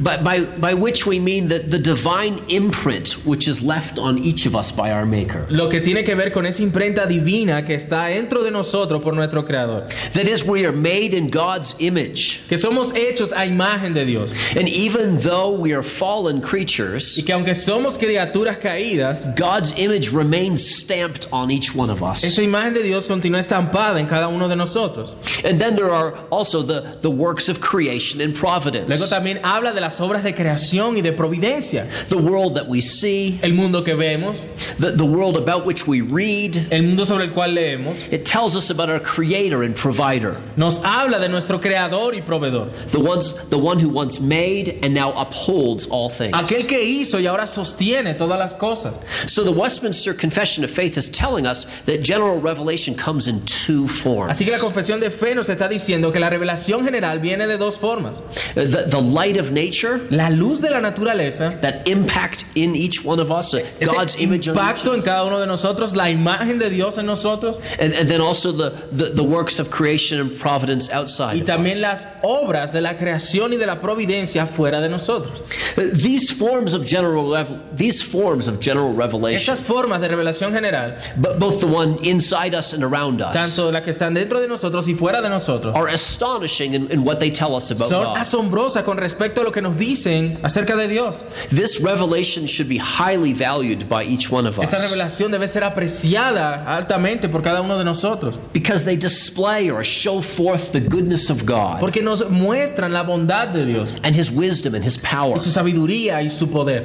Speaker 1: by, by, by which we mean that the divine imprint which is left on each of us by our Maker.
Speaker 2: lo que tiene que ver con esa imprenta divina que está dentro de nosotros por nuestro Creador.
Speaker 1: That is, we are made in God's image.
Speaker 2: Que somos hechos a imagen de Dios.
Speaker 1: And even though we are fallen creatures,
Speaker 2: Y que aunque somos criaturas caídas,
Speaker 1: God's image remains stamped on each one of us.
Speaker 2: esa imagen de Dios continúa estampada en cada uno de nosotros.
Speaker 1: And then there are also the, the works of creation and providence.
Speaker 2: Luego también habla de las obras de creación y de providencia.
Speaker 1: The world that we see,
Speaker 2: El mundo que vemos,
Speaker 1: the, the world about which we read.
Speaker 2: el mundo sobre el cual leemos,
Speaker 1: It tells us about our Creator and provider provider,
Speaker 2: Nos habla de nuestro creador y proveedor.
Speaker 1: the ones the one who once made and now upholds all things.
Speaker 2: Aquel que hizo y ahora sostiene todas las cosas.
Speaker 1: So the Westminster Confession of Faith is telling us that general revelation comes in two forms.
Speaker 2: Así que la confesión de fe nos está diciendo que la revelación general viene de dos formas.
Speaker 1: The, the light of nature,
Speaker 2: La luz de la naturaleza,
Speaker 1: that impact in each one of us, God's image
Speaker 2: impacto
Speaker 1: of
Speaker 2: en cada uno de nosotros, la imagen de Dios en nosotros
Speaker 1: and, and then also the, the, the works of creation and providence outside
Speaker 2: y también las obras de la creación y de la providencia fuera de nosotros.
Speaker 1: Uh, These forms of general these forms of general revelation,
Speaker 2: Estas formas de revelación general,
Speaker 1: but both the one inside us and around us,
Speaker 2: tanto las que están dentro de nosotros y fuera de nosotros,
Speaker 1: are astonishing in, in what they tell us about
Speaker 2: son
Speaker 1: God.
Speaker 2: asombrosas con respecto a lo que nos dicen acerca de Dios.
Speaker 1: This revelation should be highly valued by each one of
Speaker 2: Esta
Speaker 1: us
Speaker 2: revelación debe ser apreciada altamente por cada uno de nosotros,
Speaker 1: because they display or show forth the goodness of God
Speaker 2: porque nos muestran la bondad de Dios
Speaker 1: and His wisdom and His power.
Speaker 2: y su sabiduría y su poder.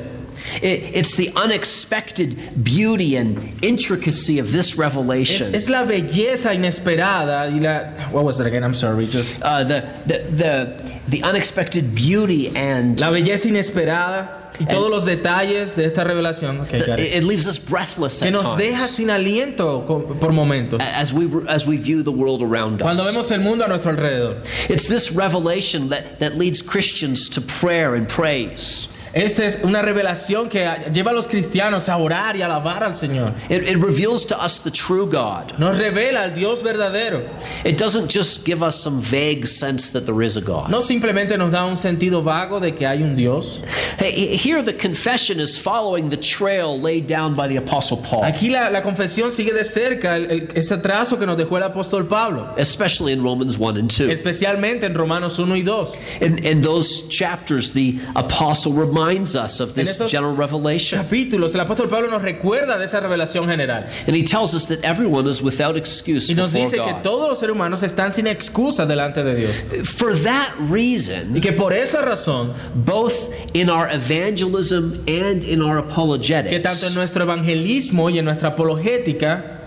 Speaker 1: It- it's the unexpected beauty and intricacy of this
Speaker 2: Es,
Speaker 1: revelation.
Speaker 2: es la belleza inesperada y la what was it again? I'm sorry, just
Speaker 1: Uh, the, the, the, the unexpected beauty and
Speaker 2: la belleza inesperada y todos los detalles de esta revelación okay, got it.
Speaker 1: it, it leaves us breathless
Speaker 2: que
Speaker 1: at
Speaker 2: nos deja
Speaker 1: times
Speaker 2: sin aliento co- por momentos
Speaker 1: as we, as we view the world around
Speaker 2: cuando
Speaker 1: us.
Speaker 2: vemos el mundo a nuestro alrededor.
Speaker 1: It's this revelation that, that leads Christians to prayer and praise.
Speaker 2: Esta es una revelación que lleva a los cristianos a orar y alabar al Señor.
Speaker 1: It, it reveals to us the true God.
Speaker 2: Nos revela al Dios verdadero.
Speaker 1: It doesn't just give us some vague sense that there is a God.
Speaker 2: No simplemente nos da un sentido vago de que hay un Dios.
Speaker 1: Hey, here the confession is following the trail laid down by the Apostle Paul,
Speaker 2: Aquí la, la confesión sigue de cerca el- el- ese trazo que nos dejó el apóstol Pablo,
Speaker 1: especially in Romans 1 and 2.
Speaker 2: especialmente en Romanos 1 y 2.
Speaker 1: In, in those chapters, the Apostle reminds us of this general revelation.
Speaker 2: Capítulos, el apóstol Pablo nos recuerda de esa revelación general
Speaker 1: And he tells us that everyone is without excuse
Speaker 2: y nos dice que
Speaker 1: God.
Speaker 2: todos los seres humanos están sin excusa delante de Dios.
Speaker 1: For that
Speaker 2: Y
Speaker 1: reason,
Speaker 2: que por esa razón,
Speaker 1: both in our evangelism and in our
Speaker 2: que tanto
Speaker 1: apologetics,
Speaker 2: en nuestro evangelismo y en nuestra apologética,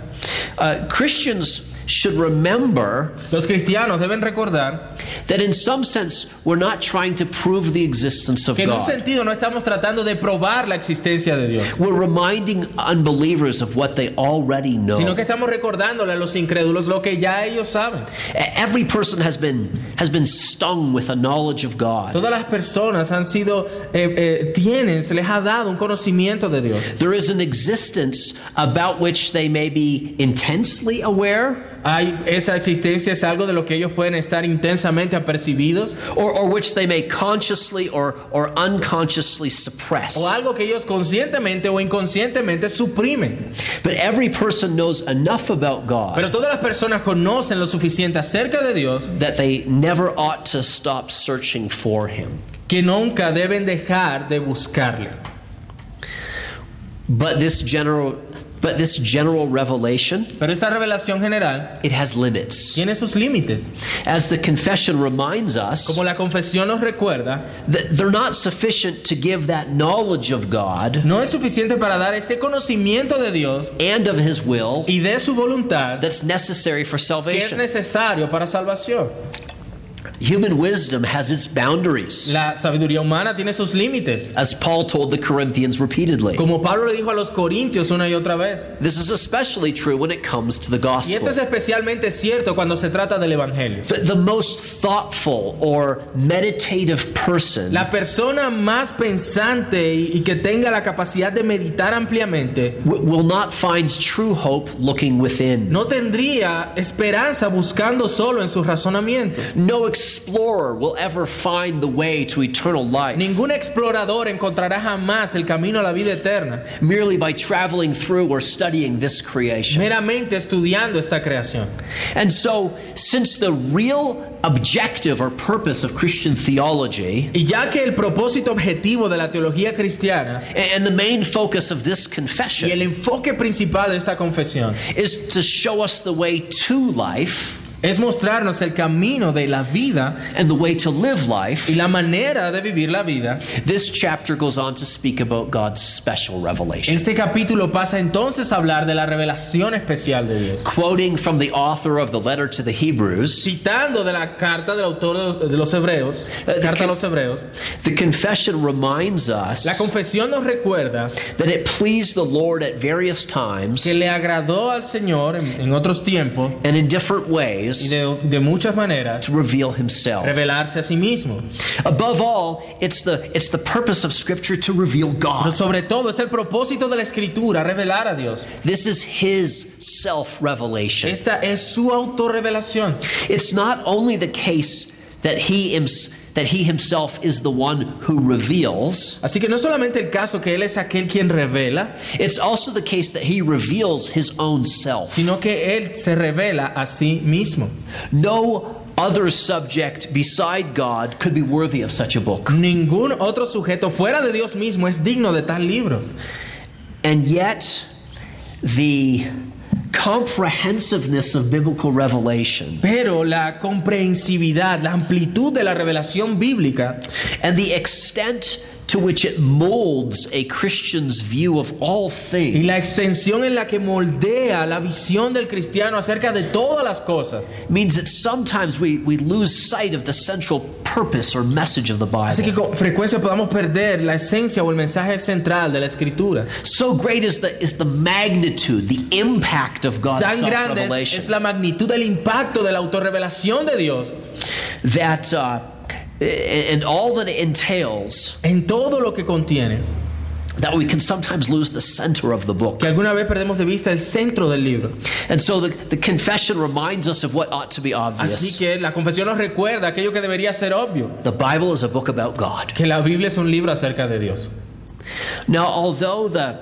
Speaker 1: uh, Christians should remember
Speaker 2: los cristianos deben recordar
Speaker 1: that in some sense we're not trying to prove the existence of
Speaker 2: que en un
Speaker 1: God.
Speaker 2: sentido no estamos tratando de probar la existencia de Dios,
Speaker 1: We're reminding unbelievers of what they already know.
Speaker 2: sino que estamos recordándole a los incrédulos lo que ya ellos saben.
Speaker 1: Every person has been has been stung with a knowledge of God.
Speaker 2: Todas las personas han sido, eh, eh, tienen, se les ha dado un conocimiento de Dios.
Speaker 1: There is an existence about which they may be intensely aware
Speaker 2: Hay, esa existencia es algo de lo que ellos pueden estar intensamente apercibidos
Speaker 1: or, or which they may consciously or, or unconsciously suppress.
Speaker 2: o algo que ellos conscientemente o inconscientemente suprimen.
Speaker 1: But every person knows enough about God
Speaker 2: Pero todas las personas conocen lo suficiente acerca de Dios
Speaker 1: that they never ought to stop searching for Him.
Speaker 2: que nunca deben dejar de buscarle.
Speaker 1: But this general but this general revelation,
Speaker 2: Pero esta revelación general
Speaker 1: it has limits.
Speaker 2: tiene sus límites.
Speaker 1: As the confession reminds us,
Speaker 2: Como la confesión nos recuerda,
Speaker 1: that they're not sufficient to give that knowledge of God
Speaker 2: no es suficiente para dar ese conocimiento de Dios
Speaker 1: and of His will
Speaker 2: y de su voluntad
Speaker 1: that's necessary for
Speaker 2: es
Speaker 1: salvation.
Speaker 2: necesario para salvación.
Speaker 1: Human wisdom has its boundaries,
Speaker 2: La sabiduría humana tiene sus límites.
Speaker 1: as Paul told the Corinthians repeatedly.
Speaker 2: Como Pablo le dijo a los corintios una y otra vez.
Speaker 1: This is especially true when it comes to the
Speaker 2: Y esto
Speaker 1: gospel.
Speaker 2: es especialmente cierto cuando se trata del Evangelio.
Speaker 1: The, the most thoughtful or meditative person
Speaker 2: La persona más pensante y, y que tenga la capacidad de meditar ampliamente
Speaker 1: will not find true hope looking within.
Speaker 2: no tendría esperanza buscando solo en su razonamiento.
Speaker 1: No explorer will ever find the way to eternal life
Speaker 2: Ningún explorador encontrará jamás el camino a la vida eterna
Speaker 1: merely by traveling through or studying this creation.
Speaker 2: meramente estudiando esta creación.
Speaker 1: And so, since the real objective or purpose of Christian theology
Speaker 2: Y ya que el propósito objetivo de la teología cristiana
Speaker 1: and the main focus of this
Speaker 2: y el
Speaker 1: confession
Speaker 2: enfoque principal de esta confesión
Speaker 1: is to show us the way to life,
Speaker 2: es mostrarnos el camino de la vida
Speaker 1: and the way to live life,
Speaker 2: y la manera de vivir la vida.
Speaker 1: this chapter goes on to speak about God's special revelation.
Speaker 2: Este capítulo pasa entonces a hablar de la revelación especial de Dios.
Speaker 1: Quoting from the author of the letter to the Hebrews,
Speaker 2: Citando de la carta del autor de los, de los hebreos,
Speaker 1: Eh,
Speaker 2: carta a los hebreos,
Speaker 1: the confession reminds us
Speaker 2: la confesión nos recuerda
Speaker 1: that it pleased the Lord at various times
Speaker 2: que le agradó al Señor en, en otros tiempos
Speaker 1: and in different
Speaker 2: y
Speaker 1: ways
Speaker 2: de, de muchas maneras
Speaker 1: to reveal himself.
Speaker 2: revelarse a sí mismo.
Speaker 1: Above all, it's the it's the purpose of scripture to reveal
Speaker 2: Pero
Speaker 1: God.
Speaker 2: sobre todo es el propósito de la escritura, revelar a Dios.
Speaker 1: This is his self-revelation.
Speaker 2: Esta es su autorrevelación.
Speaker 1: It's not only the case that he hims- that he himself is the one who reveals,
Speaker 2: Así que no solamente el caso que Él es aquel quien revela,
Speaker 1: it's also the case that he reveals his own self.
Speaker 2: sino que Él se revela a sí mismo.
Speaker 1: No other subject beside God could be worthy of such a book.
Speaker 2: Ningún otro sujeto fuera de Dios mismo es digno de tal libro.
Speaker 1: And yet, the comprehensiveness of biblical revelation.
Speaker 2: Pero la comprensividad, la amplitud de la revelación bíblica
Speaker 1: and the extent to which it molds a Christian's view of all
Speaker 2: y
Speaker 1: things
Speaker 2: la extensión en la que moldea la visión del cristiano acerca de todas las cosas
Speaker 1: means that sometimes we, we lose sight of the central purpose or message of the
Speaker 2: hace que
Speaker 1: Bible.
Speaker 2: con frecuencia podamos perder la esencia o el mensaje central de la escritura.
Speaker 1: So great is the, is the magnitude, the impact of God's
Speaker 2: Tan
Speaker 1: self
Speaker 2: grande es,
Speaker 1: revelation
Speaker 2: es la magnitud del impacto de la autorrevelación de Dios
Speaker 1: that, uh, and all that it entails,
Speaker 2: en todo lo que contiene,
Speaker 1: that we can sometimes lose the center of the book.
Speaker 2: que alguna vez perdemos de vista el centro del libro.
Speaker 1: And so the, the confession reminds us of what ought to be obvious.
Speaker 2: Así que la confesión nos recuerda aquello que debería ser obvio,
Speaker 1: The Bible is a book about God.
Speaker 2: que la Biblia es un libro acerca de Dios.
Speaker 1: Now, although the,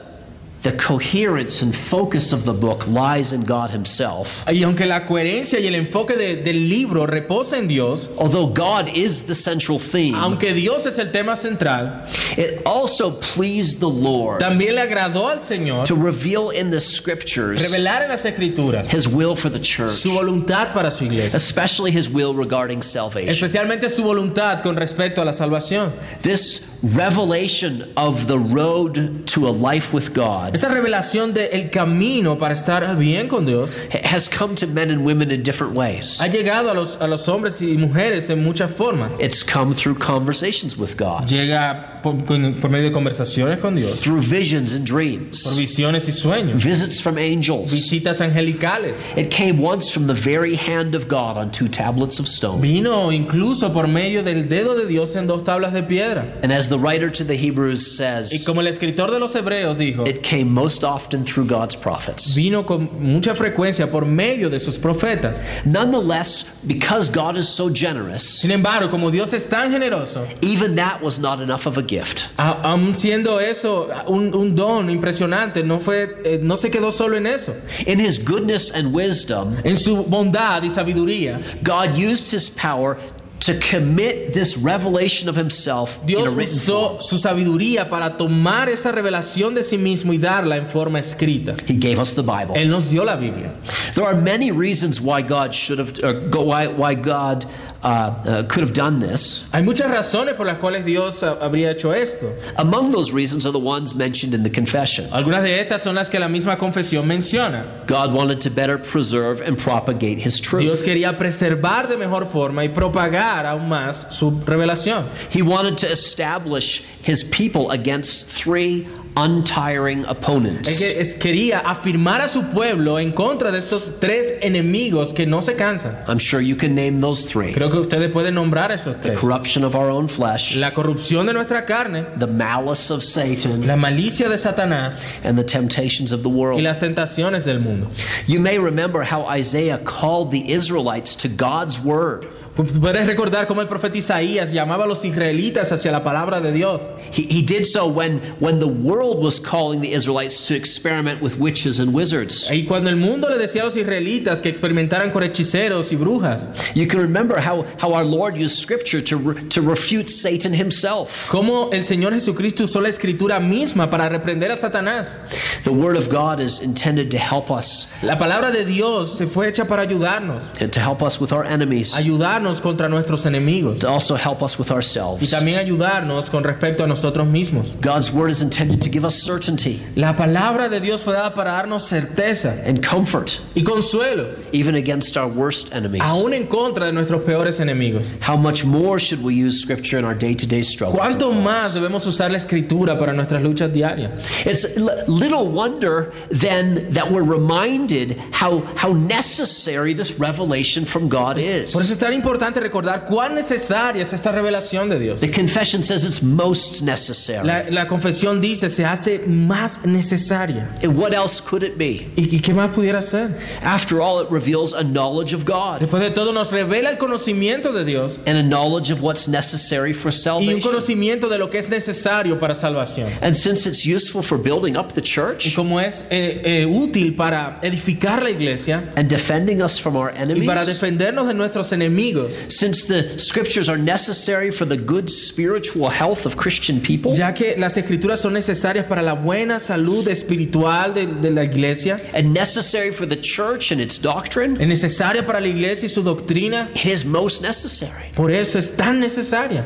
Speaker 1: the coherence and focus of the book lies in God Himself,
Speaker 2: Y aunque la coherencia y el enfoque de- del libro reposa en Dios,
Speaker 1: although God is the central theme,
Speaker 2: aunque Dios es el tema central,
Speaker 1: it also pleased the Lord
Speaker 2: también le agradó al Señor
Speaker 1: to reveal in the scriptures
Speaker 2: revelar en las escrituras
Speaker 1: His will for the church,
Speaker 2: su voluntad para su iglesia,
Speaker 1: especially His will regarding salvation.
Speaker 2: especialmente su voluntad con respecto a la salvación.
Speaker 1: This revelation of the road to a life with God
Speaker 2: Esta revelación del el camino para estar bien con Dios
Speaker 1: has come to men and women in different ways.
Speaker 2: ha llegado a los, a los hombres y mujeres en muchas formas.
Speaker 1: It's come through conversations with God,
Speaker 2: Llega por, por medio de conversaciones con Dios,
Speaker 1: through visions and dreams.
Speaker 2: por visiones y sueños,
Speaker 1: visits from angels.
Speaker 2: visitas angelicales.
Speaker 1: It came once from the very hand of God on two tablets of stone.
Speaker 2: Vino incluso por medio del dedo de Dios en dos tablas de piedra.
Speaker 1: And as the writer to the Hebrews
Speaker 2: Y
Speaker 1: says,
Speaker 2: como el escritor de los Hebreos dijo,
Speaker 1: it came most often through God's prophets.
Speaker 2: vino con mucha frecuencia por medio de sus profetas.
Speaker 1: Nonetheless, because God is so generous,
Speaker 2: Sin embargo, como Dios es tan generoso,
Speaker 1: even that was not enough of a gift.
Speaker 2: a- aun siendo eso un, un don impresionante, no, fue, eh, no se quedó solo en eso.
Speaker 1: In his goodness and wisdom,
Speaker 2: En su bondad y sabiduría,
Speaker 1: God used his power to commit this revelation of himself in
Speaker 2: Dios
Speaker 1: a written form.
Speaker 2: usó su sabiduría para tomar esa revelación de sí mismo y darla en forma escrita.
Speaker 1: He gave us the Bible.
Speaker 2: Él nos dio la Biblia.
Speaker 1: There are many reasons why God should have, or why, why God uh, uh, could have done this.
Speaker 2: Hay muchas razones por las cuales Dios ah, habría hecho esto.
Speaker 1: Among those reasons are the ones mentioned in the confession.
Speaker 2: Algunas de estas son las que la misma confesión menciona.
Speaker 1: God wanted to better preserve and propagate His truth.
Speaker 2: Dios quería preservar de mejor forma y propagar aún más su revelación.
Speaker 1: He wanted to establish His people against three untiring opponents.
Speaker 2: que- es- quería afirmar a su pueblo en contra de estos tres enemigos que no se cansan.
Speaker 1: I'm sure you can name those three
Speaker 2: Creo que ustedes pueden nombrar esos tres.
Speaker 1: corruption of our own flesh,
Speaker 2: La corrupción de nuestra carne,
Speaker 1: the malice of Satan,
Speaker 2: la malicia de Satanás
Speaker 1: and the temptations of the world.
Speaker 2: y las tentaciones del mundo.
Speaker 1: You may remember how Isaiah called the Israelites to God's word.
Speaker 2: Puedes recordar cómo el profeta Isaías llamaba a los israelitas hacia la palabra de Dios.
Speaker 1: He, he did so when, when the world was calling the Israelites to experiment with witches and wizards.
Speaker 2: Y cuando el mundo le decía a los israelitas que experimentaran con hechiceros y brujas,
Speaker 1: You can remember how, how our Lord used scripture to, re- to refute Satan himself.
Speaker 2: cómo el Señor Jesucristo usó la escritura misma para reprender a Satanás.
Speaker 1: The Word of God is intended to help us,
Speaker 2: La palabra de Dios se fue hecha para ayudarnos,
Speaker 1: and to help us with our enemies,
Speaker 2: ayudarnos contra nuestros enemigos
Speaker 1: to also help us with
Speaker 2: y
Speaker 1: ourselves.
Speaker 2: también ayudarnos con respecto a nosotros mismos.
Speaker 1: God's Word is intended to give us certainty
Speaker 2: La palabra de Dios fue dada para darnos certeza
Speaker 1: and comfort,
Speaker 2: y consuelo,
Speaker 1: even against our worst enemies.
Speaker 2: aún en contra de nuestros peores enemigos.
Speaker 1: How much more should we use scripture in our day to day struggles?
Speaker 2: ¿Cuánto más debemos usar la escritura para nuestras luchas diarias?
Speaker 1: It's little wonder then that we're reminded how, how necessary this revelation from God is.
Speaker 2: Por eso es tan importante recordar cuán necesaria es esta revelación de Dios.
Speaker 1: The confession says it's most necessary.
Speaker 2: La, la confesión dice se hace más necesaria.
Speaker 1: And what else could it be?
Speaker 2: ¿Y, y qué más pudiera ser?
Speaker 1: After all, it reveals a knowledge of God
Speaker 2: Después de todo nos revela el conocimiento de Dios
Speaker 1: and a knowledge of what's necessary for
Speaker 2: y un
Speaker 1: salvation.
Speaker 2: conocimiento de lo que es necesario para salvación.
Speaker 1: And since it's useful for building up the
Speaker 2: Y
Speaker 1: church
Speaker 2: como es eh, eh, útil para edificar la iglesia
Speaker 1: and defending us from our
Speaker 2: y para
Speaker 1: enemies,
Speaker 2: defendernos de nuestros enemigos,
Speaker 1: since the scriptures are necessary for the good spiritual health of Christian people,
Speaker 2: ya que las escrituras son necesarias para la buena salud espiritual de, de la iglesia,
Speaker 1: and necessary for the church and its doctrine,
Speaker 2: es necesaria para la iglesia y su doctrina,
Speaker 1: it is most necessary.
Speaker 2: por eso es tan necesaria.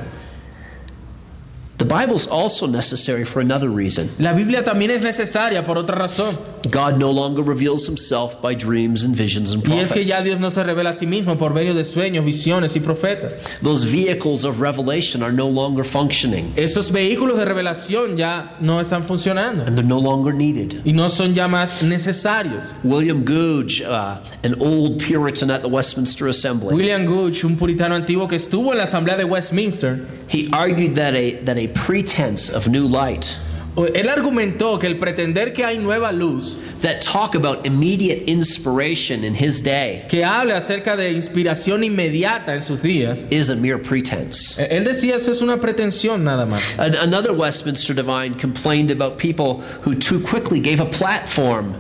Speaker 1: The Bible's also necessary for another reason.
Speaker 2: La Biblia también es necesaria por otra razón,
Speaker 1: God no longer reveals himself by dreams and visions and
Speaker 2: y es que
Speaker 1: prophets.
Speaker 2: ya Dios no se revela a sí mismo por medio de sueños, visiones y profetas.
Speaker 1: Those vehicles of revelation are no longer functioning
Speaker 2: Esos vehículos de revelación ya no están funcionando
Speaker 1: and they're no longer needed.
Speaker 2: y no son ya más necesarios.
Speaker 1: William Gouge, uh, an old Puritan at the Westminster Assembly,
Speaker 2: William un puritano antiguo que estuvo en la asamblea de Westminster,
Speaker 1: he argued that a, that a pretense of new light
Speaker 2: él argumentó que el pretender que hay nueva luz
Speaker 1: that talk about immediate inspiration in his day
Speaker 2: que hable acerca de inspiración inmediata en sus días,
Speaker 1: is a mere pretense.
Speaker 2: él decía eso es una pretensión nada más.
Speaker 1: An- Another Westminster divine complained about people who too quickly gave a platform.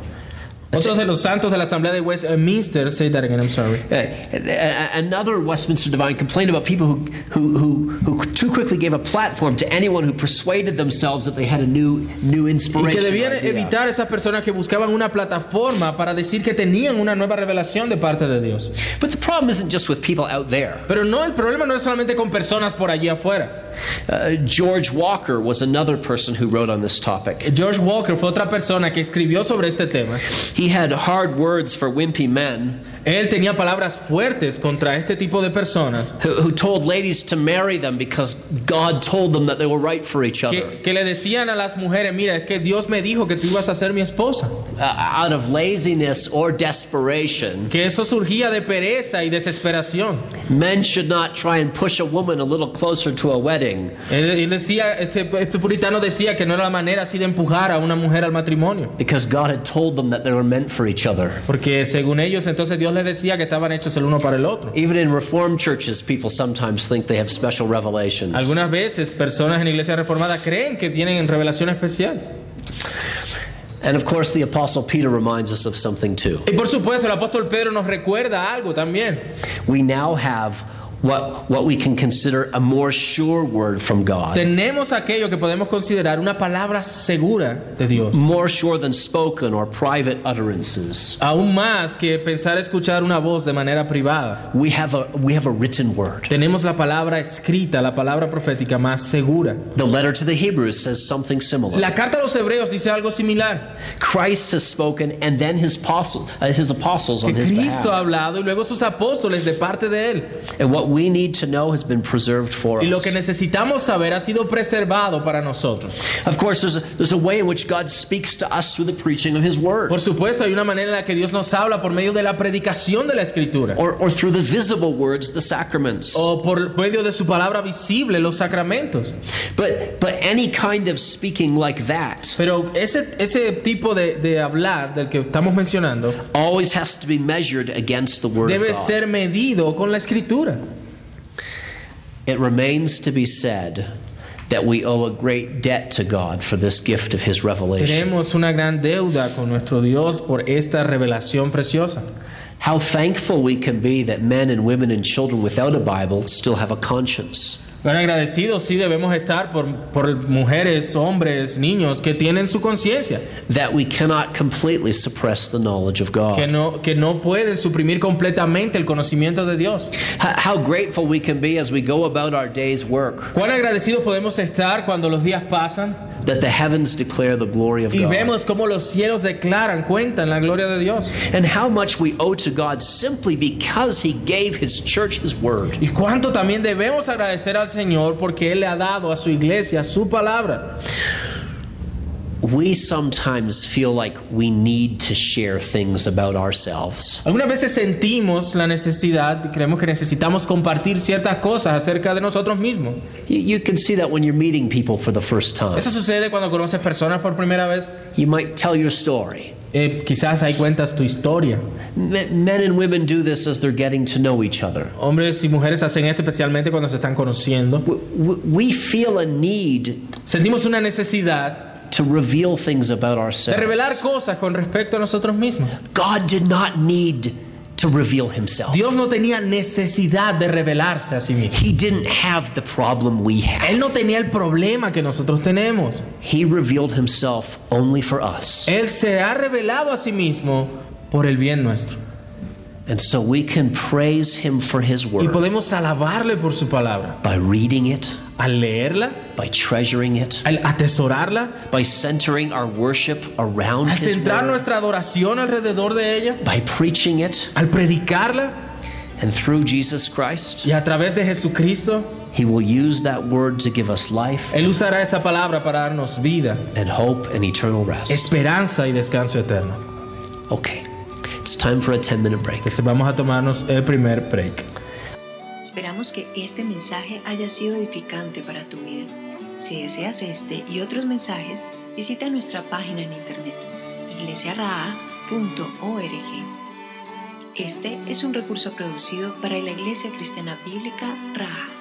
Speaker 2: Otros de los santos de la asamblea de Westminster, say that again, I'm sorry.
Speaker 1: Uh, another Westminster divine complained about people who, who, who, who too quickly gave a platform to anyone who persuaded themselves that they had a new, new
Speaker 2: Y
Speaker 1: inspiration.
Speaker 2: que debían evitar esas personas que buscaban una plataforma para decir que tenían una nueva revelación de parte de Dios.
Speaker 1: But the problem isn't just with people out there.
Speaker 2: Pero no, el problema no es solamente con personas por allí afuera.
Speaker 1: Uh, George Walker was another person who wrote on this topic.
Speaker 2: George Walker fue otra persona que escribió sobre este tema.
Speaker 1: He had hard words for wimpy men
Speaker 2: Él tenía palabras fuertes contra este tipo de personas
Speaker 1: who, who told ladies to marry them because God told them that they were right for each other.
Speaker 2: que, que le decían a las mujeres, mira, es que Dios me dijo que tú ibas a ser mi esposa.
Speaker 1: Uh, out of laziness or desperation,
Speaker 2: Que eso surgía de pereza y desesperación.
Speaker 1: men should not try and push a woman a little closer to a wedding.
Speaker 2: Él, él decía, este, este puritano decía que no era la manera así de empujar a una mujer al matrimonio.
Speaker 1: Because God had told them that they were meant for each other.
Speaker 2: Porque según ellos, entonces Dios les decía que estaban hechos el uno para el otro.
Speaker 1: Even in Reformed churches, people sometimes think they have special revelations.
Speaker 2: Algunas veces personas en iglesia reformada creen que tienen revelación especial.
Speaker 1: And of course, the Apostle Peter reminds us of something too.
Speaker 2: Y por supuesto, el apóstol Pedro nos recuerda algo también.
Speaker 1: We now have what, what we can consider a more sure word from God,
Speaker 2: Tenemos aquello que podemos considerar una palabra segura de Dios.
Speaker 1: more sure than spoken or private utterances.
Speaker 2: Aún más que pensar escuchar una voz de manera privada.
Speaker 1: We have a, we have a written word.
Speaker 2: Tenemos la palabra escrita, la palabra profética más segura.
Speaker 1: The letter to the Hebrews says something similar.
Speaker 2: La carta a los hebreos dice algo similar.
Speaker 1: Christ has spoken, and then his, apostle, uh, his apostles on
Speaker 2: Que
Speaker 1: his
Speaker 2: Cristo ha hablado y luego sus apóstoles de parte de él.
Speaker 1: And what we need to know has been preserved for
Speaker 2: Y lo
Speaker 1: us.
Speaker 2: que necesitamos saber ha sido preservado para nosotros.
Speaker 1: Of course, there's a, there's a way in which God speaks to us through the preaching of his word.
Speaker 2: Por supuesto, hay una manera en la que Dios nos habla por medio de la predicación de la escritura.
Speaker 1: or, or through the visible words, the sacraments.
Speaker 2: O por medio de su palabra visible, los sacramentos.
Speaker 1: But, but any kind of speaking like that
Speaker 2: Pero ese, ese tipo de, de hablar del que estamos mencionando
Speaker 1: always has to be measured against the Word
Speaker 2: debe
Speaker 1: of God.
Speaker 2: ser medido con la escritura.
Speaker 1: It remains to be said that we owe a great debt to God for this gift of His revelation.
Speaker 2: Tenemos una gran deuda con nuestro Dios por esta revelación preciosa.
Speaker 1: How thankful we can be that men and women and children without a Bible still have a conscience.
Speaker 2: Tan agradecidos sí debemos estar por, por mujeres, hombres, niños que tienen su conciencia,
Speaker 1: That we cannot completely suppress the knowledge of
Speaker 2: que
Speaker 1: God.
Speaker 2: no, que no pueden suprimir completamente el conocimiento de Dios.
Speaker 1: How grateful we can be as we go about our day's work
Speaker 2: Cuán agradecidos podemos estar cuando los días pasan
Speaker 1: that the heavens declare the glory of
Speaker 2: y
Speaker 1: God.
Speaker 2: vemos cómo los cielos declaran, cuentan la gloria de Dios.
Speaker 1: And how much we owe to God simply because He gave His church His word.
Speaker 2: Y cuánto también debemos agradecer al Señor porque Él le ha dado a su iglesia su palabra.
Speaker 1: We sometimes feel like we need to share things about ourselves.
Speaker 2: Algunas veces sentimos la necesidad, y creemos que necesitamos compartir ciertas cosas acerca de nosotros mismos.
Speaker 1: You, you can see that when you're meeting people for the first time.
Speaker 2: Eso sucede cuando conoces personas por primera vez.
Speaker 1: You might tell your story.
Speaker 2: Eh, quizás ahí cuentas tu historia.
Speaker 1: Me- Men and women do this as they're getting to know each other.
Speaker 2: Hombres y mujeres hacen esto especialmente cuando se están conociendo.
Speaker 1: We feel a need
Speaker 2: Sentimos una necesidad
Speaker 1: to reveal things about
Speaker 2: de
Speaker 1: ourselves.
Speaker 2: revelar cosas con respecto a nosotros mismos.
Speaker 1: God did not need to reveal himself.
Speaker 2: Dios no tenía necesidad de revelarse a sí mismo.
Speaker 1: He didn't have the problem we have.
Speaker 2: Él no tenía el problema que nosotros tenemos.
Speaker 1: He revealed himself only for us.
Speaker 2: Él se ha revelado a sí mismo por el bien nuestro.
Speaker 1: And so we can praise him for his word.
Speaker 2: Y podemos alabarle por su palabra.
Speaker 1: by reading it,
Speaker 2: Al leerla,
Speaker 1: by treasuring it,
Speaker 2: al atesorarla,
Speaker 1: by centering our worship around
Speaker 2: al centrar
Speaker 1: word,
Speaker 2: nuestra adoración alrededor de ella,
Speaker 1: by preaching it,
Speaker 2: al predicarla
Speaker 1: and through Jesus Christ,
Speaker 2: y a través de Jesucristo,
Speaker 1: he will use that word to give us life
Speaker 2: Él usará esa palabra para darnos vida,
Speaker 1: and hope and eternal rest.
Speaker 2: esperanza y descanso eterno.
Speaker 1: Okay, it's time for a 10 minute break.
Speaker 2: Entonces vamos a tomarnos el primer break.
Speaker 4: Esperamos que este mensaje haya sido edificante para tu vida. Si deseas este y otros mensajes, visita nuestra página en internet iglesiaraa.org. Este es un recurso producido para la Iglesia Cristiana Bíblica Raha.